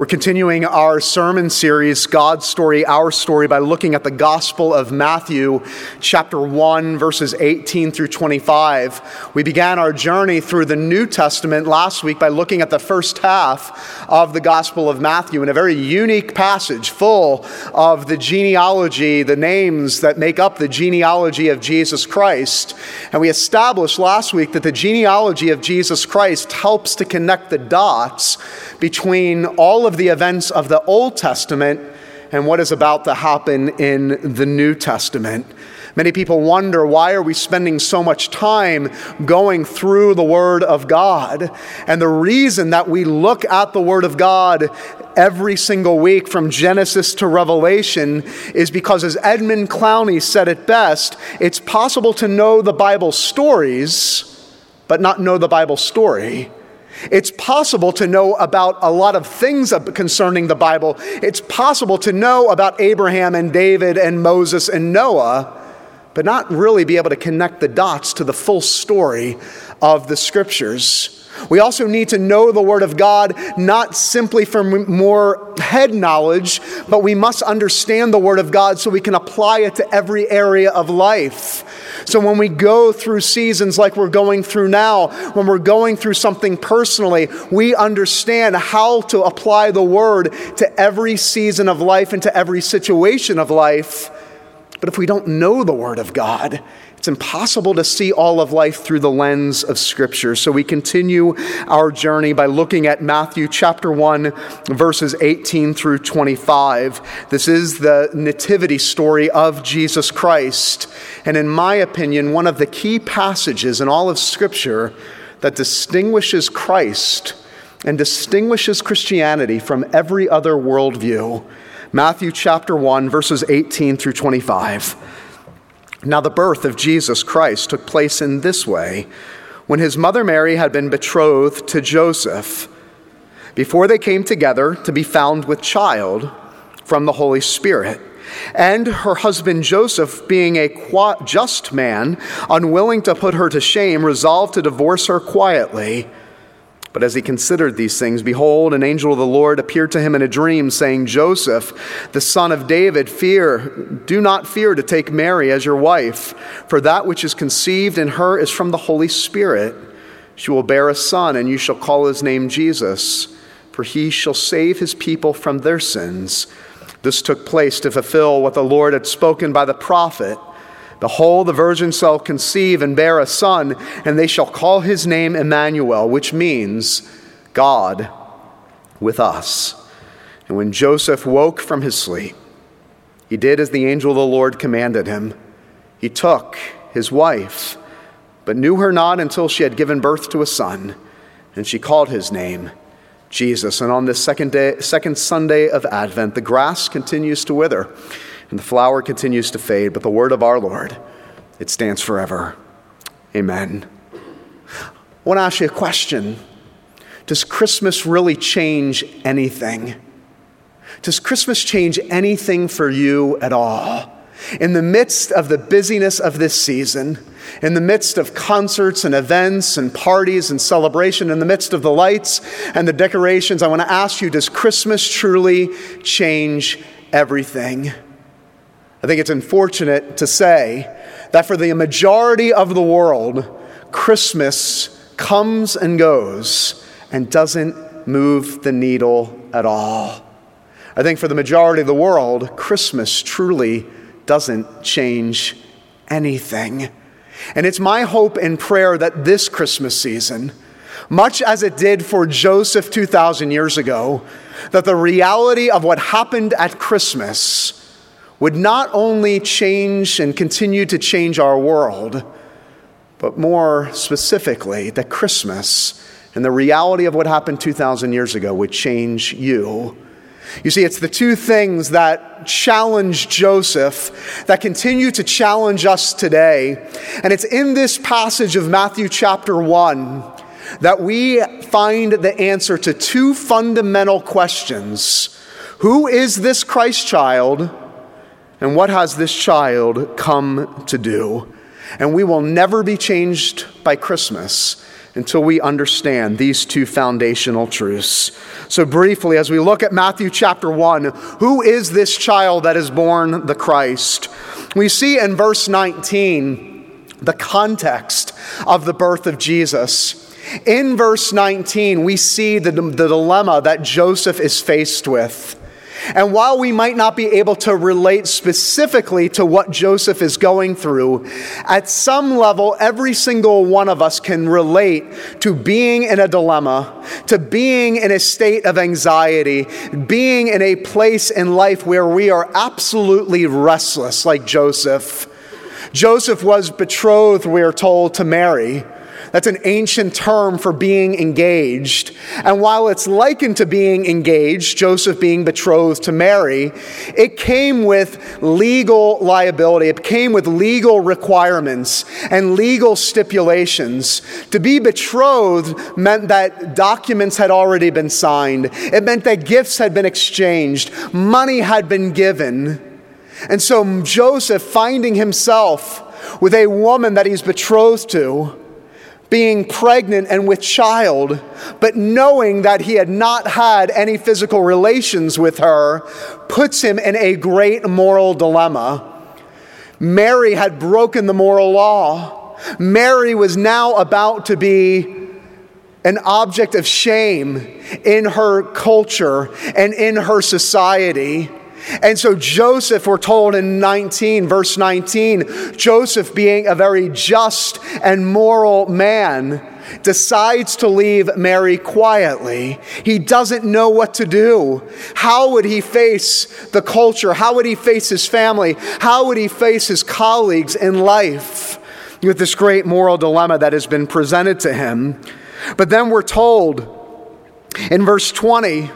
We're continuing our sermon series, God's Story, Our Story, by looking at the Gospel of Matthew, chapter 1, verses 18 through 25. We began our journey through the New Testament last week by looking at the first half of the Gospel of Matthew in a very unique passage full of the genealogy, the names that make up the genealogy of Jesus Christ. And we established last week that the genealogy of Jesus Christ helps to connect the dots between all of the events of the Old Testament and what is about to happen in the New Testament. Many people wonder why are we spending so much time going through the Word of God? And the reason that we look at the Word of God every single week from Genesis to Revelation is because, as Edmund Clowney said it best, it's possible to know the Bible stories, but not know the Bible story. It's possible to know about a lot of things concerning the Bible. It's possible to know about Abraham and David and Moses and Noah, but not really be able to connect the dots to the full story of the scriptures. We also need to know the Word of God not simply for more head knowledge, but we must understand the Word of God so we can apply it to every area of life. So when we go through seasons like we're going through now, when we're going through something personally, we understand how to apply the Word to every season of life and to every situation of life. But if we don't know the Word of God, it's impossible to see all of life through the lens of Scripture. So we continue our journey by looking at Matthew chapter 1, verses 18 through 25. This is the nativity story of Jesus Christ. And in my opinion, one of the key passages in all of Scripture that distinguishes Christ and distinguishes Christianity from every other worldview. Matthew chapter 1, verses 18 through 25. Now, the birth of Jesus Christ took place in this way when his mother Mary had been betrothed to Joseph, before they came together to be found with child from the Holy Spirit. And her husband Joseph, being a just man, unwilling to put her to shame, resolved to divorce her quietly. But as he considered these things, behold, an angel of the Lord appeared to him in a dream, saying, Joseph, the son of David, fear, do not fear to take Mary as your wife, for that which is conceived in her is from the Holy Spirit. She will bear a son, and you shall call his name Jesus, for he shall save his people from their sins. This took place to fulfill what the Lord had spoken by the prophet. Behold, the virgin shall conceive and bear a son, and they shall call his name Emmanuel, which means God with us. And when Joseph woke from his sleep, he did as the angel of the Lord commanded him. He took his wife, but knew her not until she had given birth to a son, and she called his name Jesus. And on this second, day, second Sunday of Advent, the grass continues to wither and the flower continues to fade, but the word of our Lord, it stands forever. Amen. I want to ask you a question Does Christmas really change anything? Does Christmas change anything for you at all? In the midst of the busyness of this season, in the midst of concerts and events and parties and celebration, in the midst of the lights and the decorations, I want to ask you does Christmas truly change everything? I think it's unfortunate to say that for the majority of the world, Christmas comes and goes and doesn't move the needle at all. I think for the majority of the world, Christmas truly doesn't change anything. And it's my hope and prayer that this Christmas season, much as it did for Joseph 2,000 years ago, that the reality of what happened at Christmas would not only change and continue to change our world, but more specifically, that Christmas and the reality of what happened 2,000 years ago would change you. You see, it's the two things that challenge Joseph that continue to challenge us today. And it's in this passage of Matthew chapter 1 that we find the answer to two fundamental questions Who is this Christ child? And what has this child come to do? And we will never be changed by Christmas until we understand these two foundational truths. So, briefly, as we look at Matthew chapter 1, who is this child that is born the Christ? We see in verse 19 the context of the birth of Jesus. In verse 19, we see the, the dilemma that Joseph is faced with. And while we might not be able to relate specifically to what Joseph is going through, at some level, every single one of us can relate to being in a dilemma, to being in a state of anxiety, being in a place in life where we are absolutely restless, like Joseph. Joseph was betrothed, we are told, to Mary. That's an ancient term for being engaged. And while it's likened to being engaged, Joseph being betrothed to Mary, it came with legal liability. It came with legal requirements and legal stipulations. To be betrothed meant that documents had already been signed, it meant that gifts had been exchanged, money had been given. And so Joseph, finding himself with a woman that he's betrothed to, being pregnant and with child, but knowing that he had not had any physical relations with her, puts him in a great moral dilemma. Mary had broken the moral law. Mary was now about to be an object of shame in her culture and in her society. And so Joseph, we're told in 19, verse 19, Joseph being a very just and moral man, decides to leave Mary quietly. He doesn't know what to do. How would he face the culture? How would he face his family? How would he face his colleagues in life with this great moral dilemma that has been presented to him? But then we're told in verse 20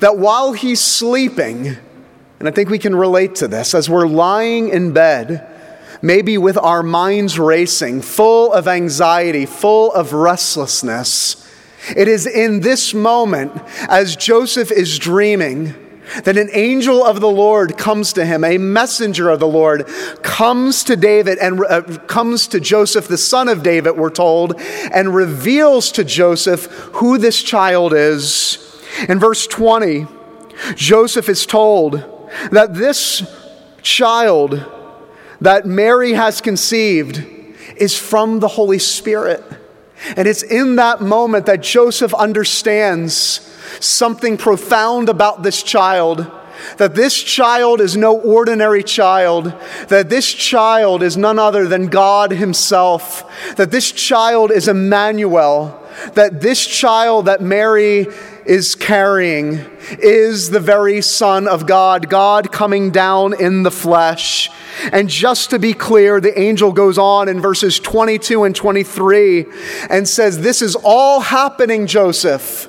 that while he's sleeping, and I think we can relate to this as we're lying in bed, maybe with our minds racing, full of anxiety, full of restlessness. It is in this moment, as Joseph is dreaming, that an angel of the Lord comes to him, a messenger of the Lord comes to David and uh, comes to Joseph, the son of David, we're told, and reveals to Joseph who this child is. In verse 20, Joseph is told, that this child that Mary has conceived is from the Holy Spirit. And it's in that moment that Joseph understands something profound about this child that this child is no ordinary child, that this child is none other than God Himself, that this child is Emmanuel, that this child that Mary is carrying is the very Son of God, God coming down in the flesh. And just to be clear, the angel goes on in verses 22 and 23 and says, This is all happening, Joseph,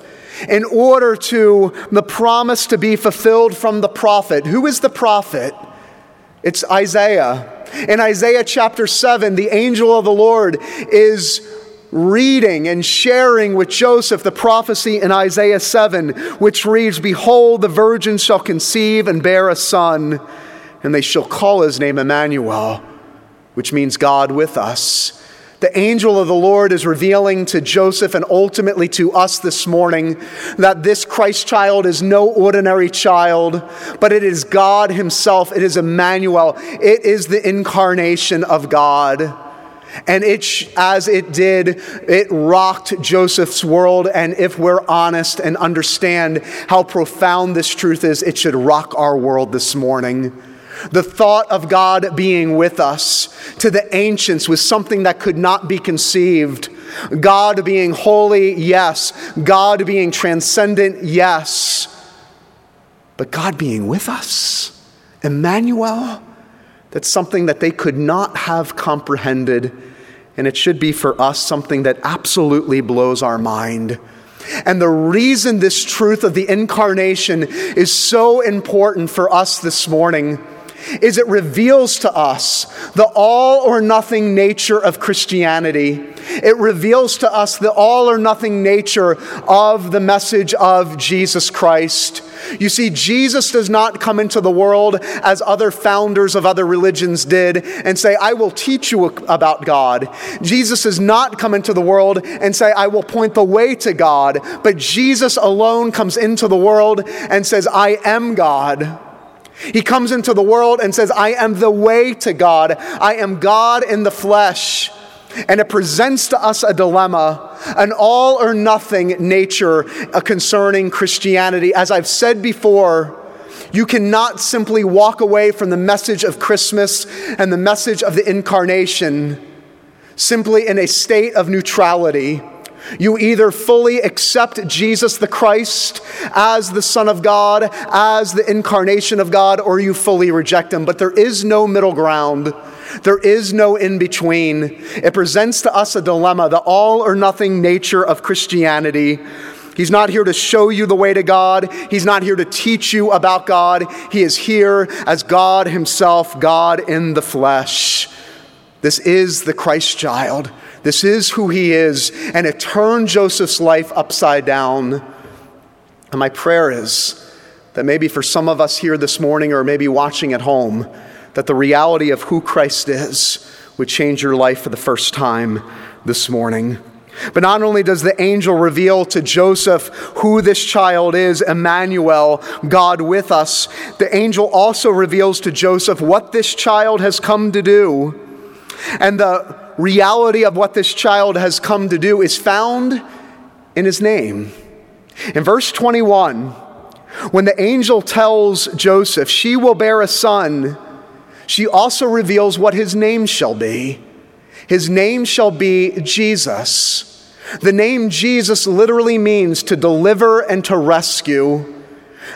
in order to the promise to be fulfilled from the prophet. Who is the prophet? It's Isaiah. In Isaiah chapter 7, the angel of the Lord is reading and sharing with Joseph the prophecy in Isaiah 7, which reads Behold, the virgin shall conceive and bear a son, and they shall call his name Emmanuel, which means God with us. The angel of the Lord is revealing to Joseph and ultimately to us this morning that this Christ child is no ordinary child, but it is God Himself. It is Emmanuel. It is the incarnation of God. And it, as it did, it rocked Joseph's world. And if we're honest and understand how profound this truth is, it should rock our world this morning. The thought of God being with us to the ancients was something that could not be conceived. God being holy, yes. God being transcendent, yes. But God being with us, Emmanuel, that's something that they could not have comprehended. And it should be for us something that absolutely blows our mind. And the reason this truth of the incarnation is so important for us this morning is it reveals to us the all or nothing nature of Christianity. It reveals to us the all or nothing nature of the message of Jesus Christ. You see, Jesus does not come into the world as other founders of other religions did and say, I will teach you about God. Jesus does not come into the world and say, I will point the way to God. But Jesus alone comes into the world and says, I am God. He comes into the world and says, I am the way to God. I am God in the flesh. And it presents to us a dilemma, an all or nothing nature uh, concerning Christianity. As I've said before, you cannot simply walk away from the message of Christmas and the message of the incarnation simply in a state of neutrality. You either fully accept Jesus the Christ as the Son of God, as the incarnation of God, or you fully reject him. But there is no middle ground. There is no in between. It presents to us a dilemma, the all or nothing nature of Christianity. He's not here to show you the way to God. He's not here to teach you about God. He is here as God Himself, God in the flesh. This is the Christ child. This is who he is. And it turned Joseph's life upside down. And my prayer is that maybe for some of us here this morning, or maybe watching at home, that the reality of who Christ is would change your life for the first time this morning. But not only does the angel reveal to Joseph who this child is, Emmanuel, God with us, the angel also reveals to Joseph what this child has come to do. And the reality of what this child has come to do is found in his name. In verse 21, when the angel tells Joseph, She will bear a son, she also reveals what his name shall be. His name shall be Jesus. The name Jesus literally means to deliver and to rescue.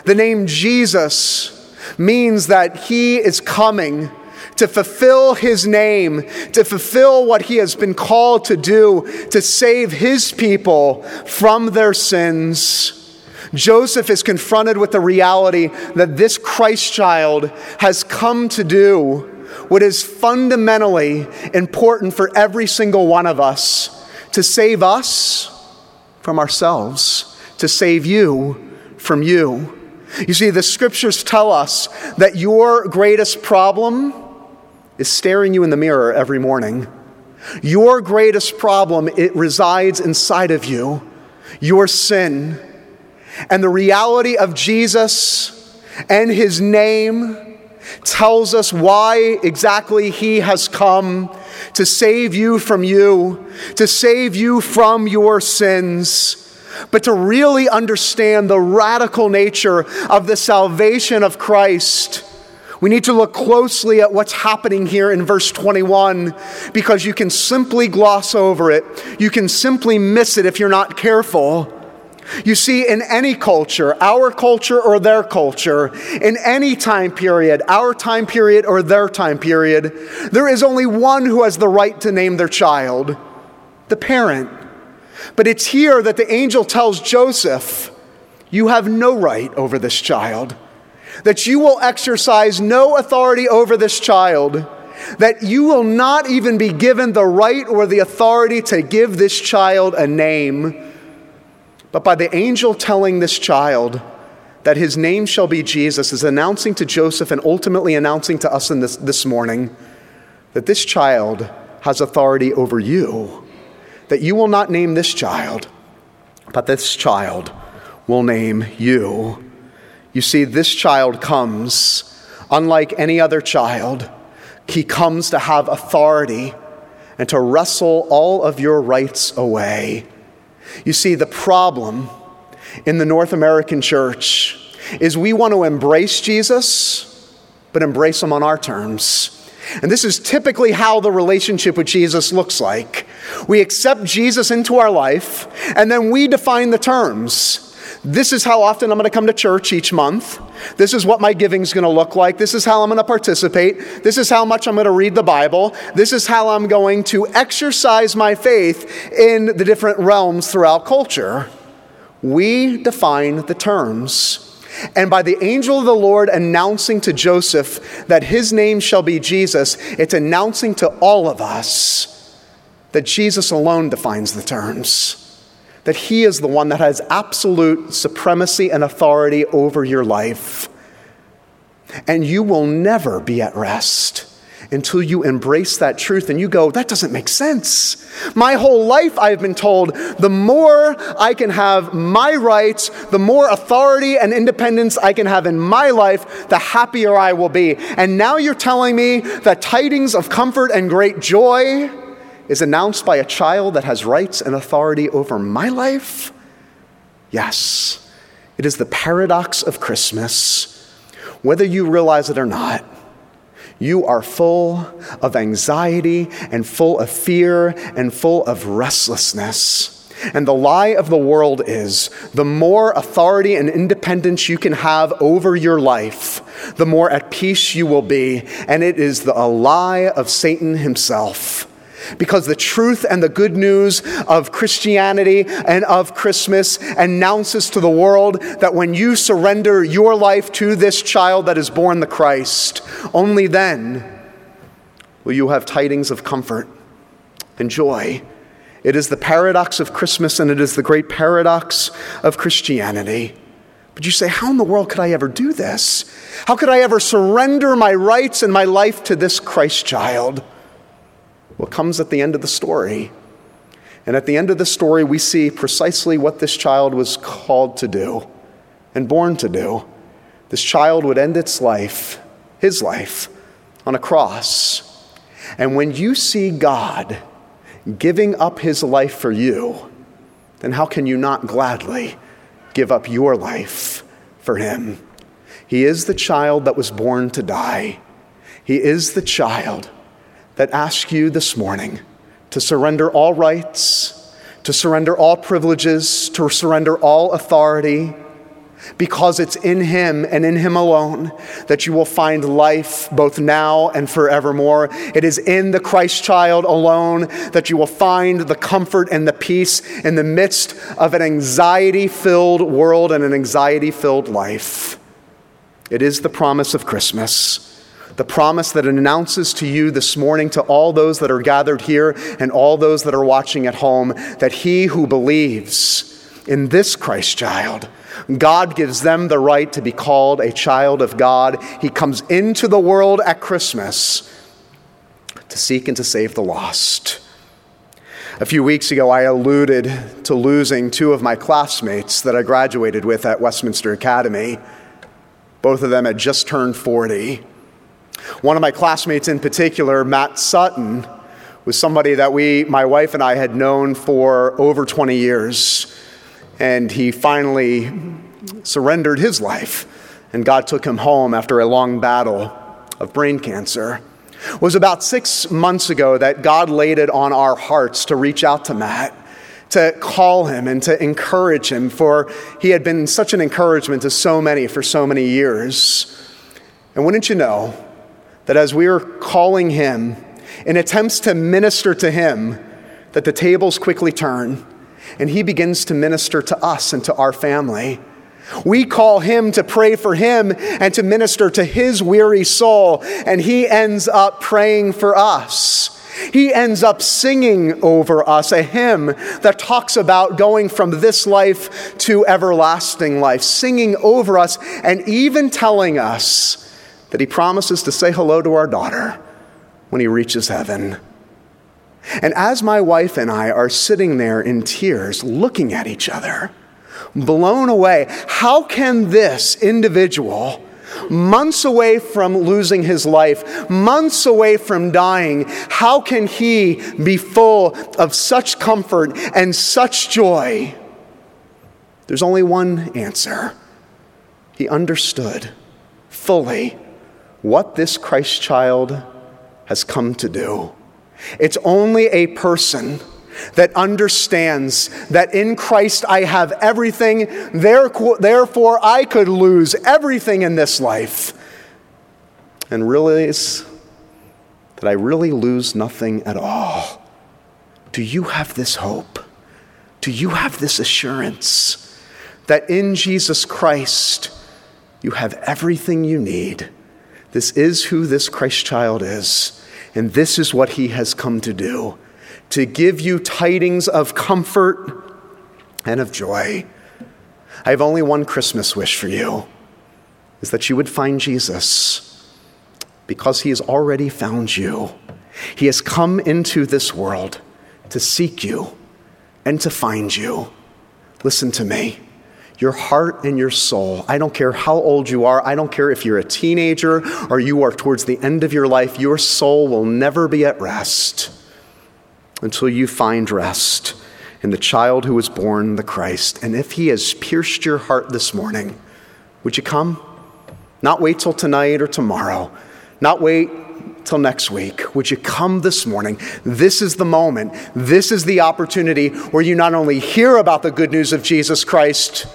The name Jesus means that he is coming to fulfill his name, to fulfill what he has been called to do, to save his people from their sins. Joseph is confronted with the reality that this Christ child has come to do what is fundamentally important for every single one of us to save us from ourselves, to save you from you. You see, the scriptures tell us that your greatest problem is staring you in the mirror every morning. Your greatest problem, it resides inside of you, your sin. And the reality of Jesus and his name tells us why exactly he has come to save you from you, to save you from your sins but to really understand the radical nature of the salvation of Christ we need to look closely at what's happening here in verse 21 because you can simply gloss over it. You can simply miss it if you're not careful. You see, in any culture, our culture or their culture, in any time period, our time period or their time period, there is only one who has the right to name their child the parent. But it's here that the angel tells Joseph, You have no right over this child that you will exercise no authority over this child, that you will not even be given the right or the authority to give this child a name. But by the angel telling this child that his name shall be Jesus, is announcing to Joseph and ultimately announcing to us in this, this morning that this child has authority over you. That you will not name this child, but this child will name you. You see, this child comes, unlike any other child, he comes to have authority and to wrestle all of your rights away. You see, the problem in the North American church is we want to embrace Jesus, but embrace him on our terms. And this is typically how the relationship with Jesus looks like. We accept Jesus into our life, and then we define the terms. This is how often I'm going to come to church each month. This is what my giving is going to look like. This is how I'm going to participate. This is how much I'm going to read the Bible. This is how I'm going to exercise my faith in the different realms throughout culture. We define the terms. And by the angel of the Lord announcing to Joseph that his name shall be Jesus, it's announcing to all of us that Jesus alone defines the terms that He is the one that has absolute supremacy and authority over your life. And you will never be at rest until you embrace that truth and you go, that doesn't make sense. My whole life I've been told the more I can have my rights, the more authority and independence I can have in my life, the happier I will be. And now you're telling me that tidings of comfort and great joy is announced by a child that has rights and authority over my life? Yes, it is the paradox of Christmas. Whether you realize it or not, you are full of anxiety and full of fear and full of restlessness. And the lie of the world is the more authority and independence you can have over your life, the more at peace you will be. And it is the, a lie of Satan himself. Because the truth and the good news of Christianity and of Christmas announces to the world that when you surrender your life to this child that is born the Christ, only then will you have tidings of comfort and joy. It is the paradox of Christmas and it is the great paradox of Christianity. But you say, How in the world could I ever do this? How could I ever surrender my rights and my life to this Christ child? What comes at the end of the story. And at the end of the story, we see precisely what this child was called to do and born to do. This child would end its life, his life, on a cross. And when you see God giving up his life for you, then how can you not gladly give up your life for him? He is the child that was born to die. He is the child that ask you this morning to surrender all rights, to surrender all privileges, to surrender all authority, because it's in Him and in Him alone that you will find life both now and forevermore. It is in the Christ child alone that you will find the comfort and the peace in the midst of an anxiety filled world and an anxiety filled life. It is the promise of Christmas the promise that it announces to you this morning, to all those that are gathered here and all those that are watching at home, that he who believes in this Christ child, God gives them the right to be called a child of God. He comes into the world at Christmas to seek and to save the lost. A few weeks ago, I alluded to losing two of my classmates that I graduated with at Westminster Academy. Both of them had just turned 40. One of my classmates in particular, Matt Sutton, was somebody that we, my wife and I, had known for over 20 years. And he finally surrendered his life, and God took him home after a long battle of brain cancer. It was about six months ago that God laid it on our hearts to reach out to Matt, to call him and to encourage him, for he had been such an encouragement to so many for so many years. And wouldn't you know, that as we are calling him in attempts to minister to him, that the tables quickly turn and he begins to minister to us and to our family. We call him to pray for him and to minister to his weary soul, and he ends up praying for us. He ends up singing over us a hymn that talks about going from this life to everlasting life, singing over us and even telling us that he promises to say hello to our daughter when he reaches heaven. And as my wife and I are sitting there in tears, looking at each other, blown away, how can this individual, months away from losing his life, months away from dying, how can he be full of such comfort and such joy? There's only one answer. He understood fully what this Christ child has come to do. It's only a person that understands that in Christ I have everything, therefore I could lose everything in this life and realize that I really lose nothing at all. Do you have this hope? Do you have this assurance that in Jesus Christ you have everything you need? This is who this Christ child is, and this is what he has come to do to give you tidings of comfort and of joy. I have only one Christmas wish for you is that you would find Jesus because he has already found you. He has come into this world to seek you and to find you. Listen to me. Your heart and your soul, I don't care how old you are, I don't care if you're a teenager or you are towards the end of your life, your soul will never be at rest until you find rest in the child who was born, the Christ. And if he has pierced your heart this morning, would you come? Not wait till tonight or tomorrow. Not wait till next week. Would you come this morning? This is the moment. This is the opportunity where you not only hear about the good news of Jesus Christ,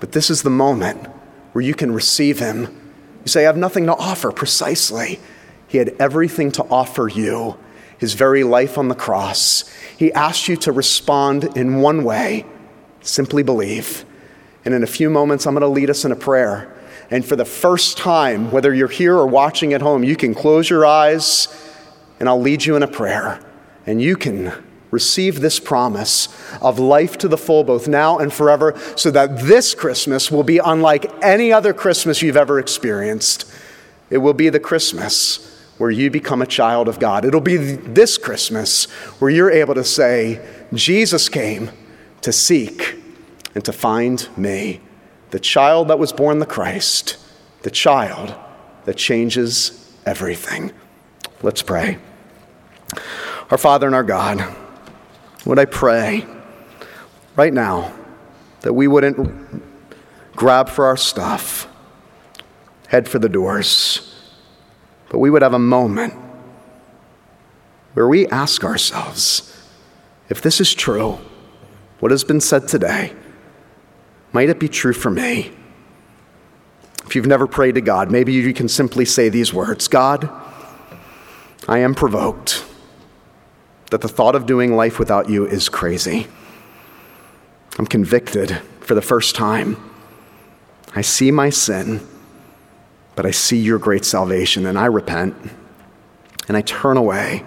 but this is the moment where you can receive him. You say, I have nothing to offer. Precisely. He had everything to offer you his very life on the cross. He asked you to respond in one way simply believe. And in a few moments, I'm going to lead us in a prayer. And for the first time, whether you're here or watching at home, you can close your eyes and I'll lead you in a prayer. And you can receive this promise of life to the full, both now and forever, so that this Christmas will be unlike any other Christmas you've ever experienced. It will be the Christmas where you become a child of God. It'll be this Christmas where you're able to say, Jesus came to seek and to find me the child that was born the Christ, the child that changes everything. Let's pray. Our Father and our God, would I pray right now that we wouldn't grab for our stuff, head for the doors, but we would have a moment where we ask ourselves if this is true, what has been said today, might it be true for me? If you've never prayed to God, maybe you can simply say these words God, I am provoked that the thought of doing life without you is crazy. I'm convicted for the first time. I see my sin, but I see your great salvation, and I repent, and I turn away,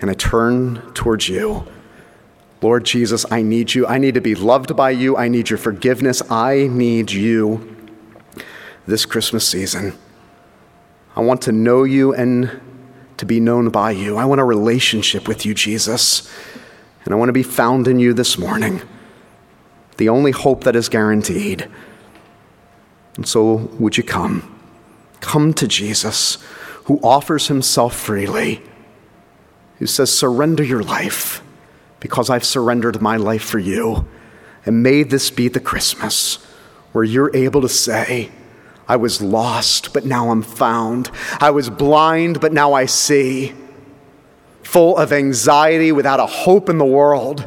and I turn towards you. Lord Jesus, I need you. I need to be loved by you. I need your forgiveness. I need you this Christmas season. I want to know you and to be known by you. I want a relationship with you, Jesus. And I want to be found in you this morning, the only hope that is guaranteed. And so, would you come? Come to Jesus, who offers himself freely, who says, Surrender your life because I've surrendered my life for you. And may this be the Christmas where you're able to say, I was lost, but now I'm found. I was blind, but now I see. Full of anxiety, without a hope in the world.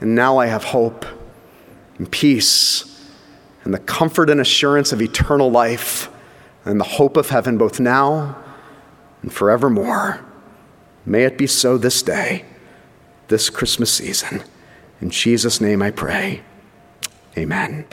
And now I have hope and peace and the comfort and assurance of eternal life and the hope of heaven both now and forevermore. May it be so this day this Christmas season. In Jesus' name I pray. Amen.